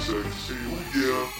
sexy, yeah.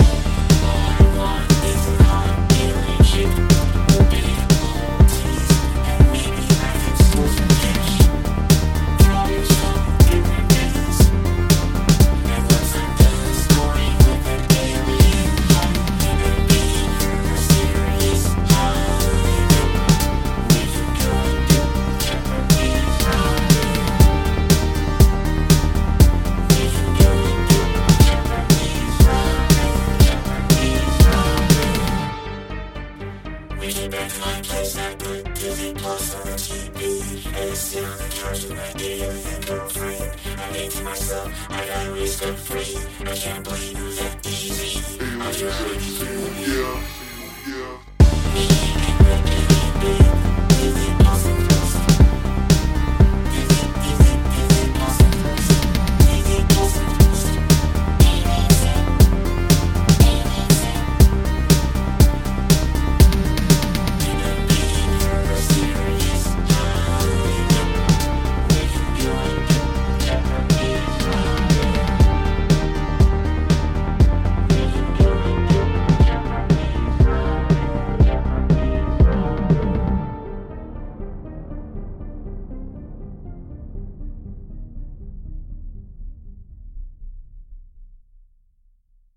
We back my place, I put Disney Plus on the TV. And sit on the couch with my alien girlfriend. I think to myself, I gotta I'm free. I can't believe it was that easy. I Alien just.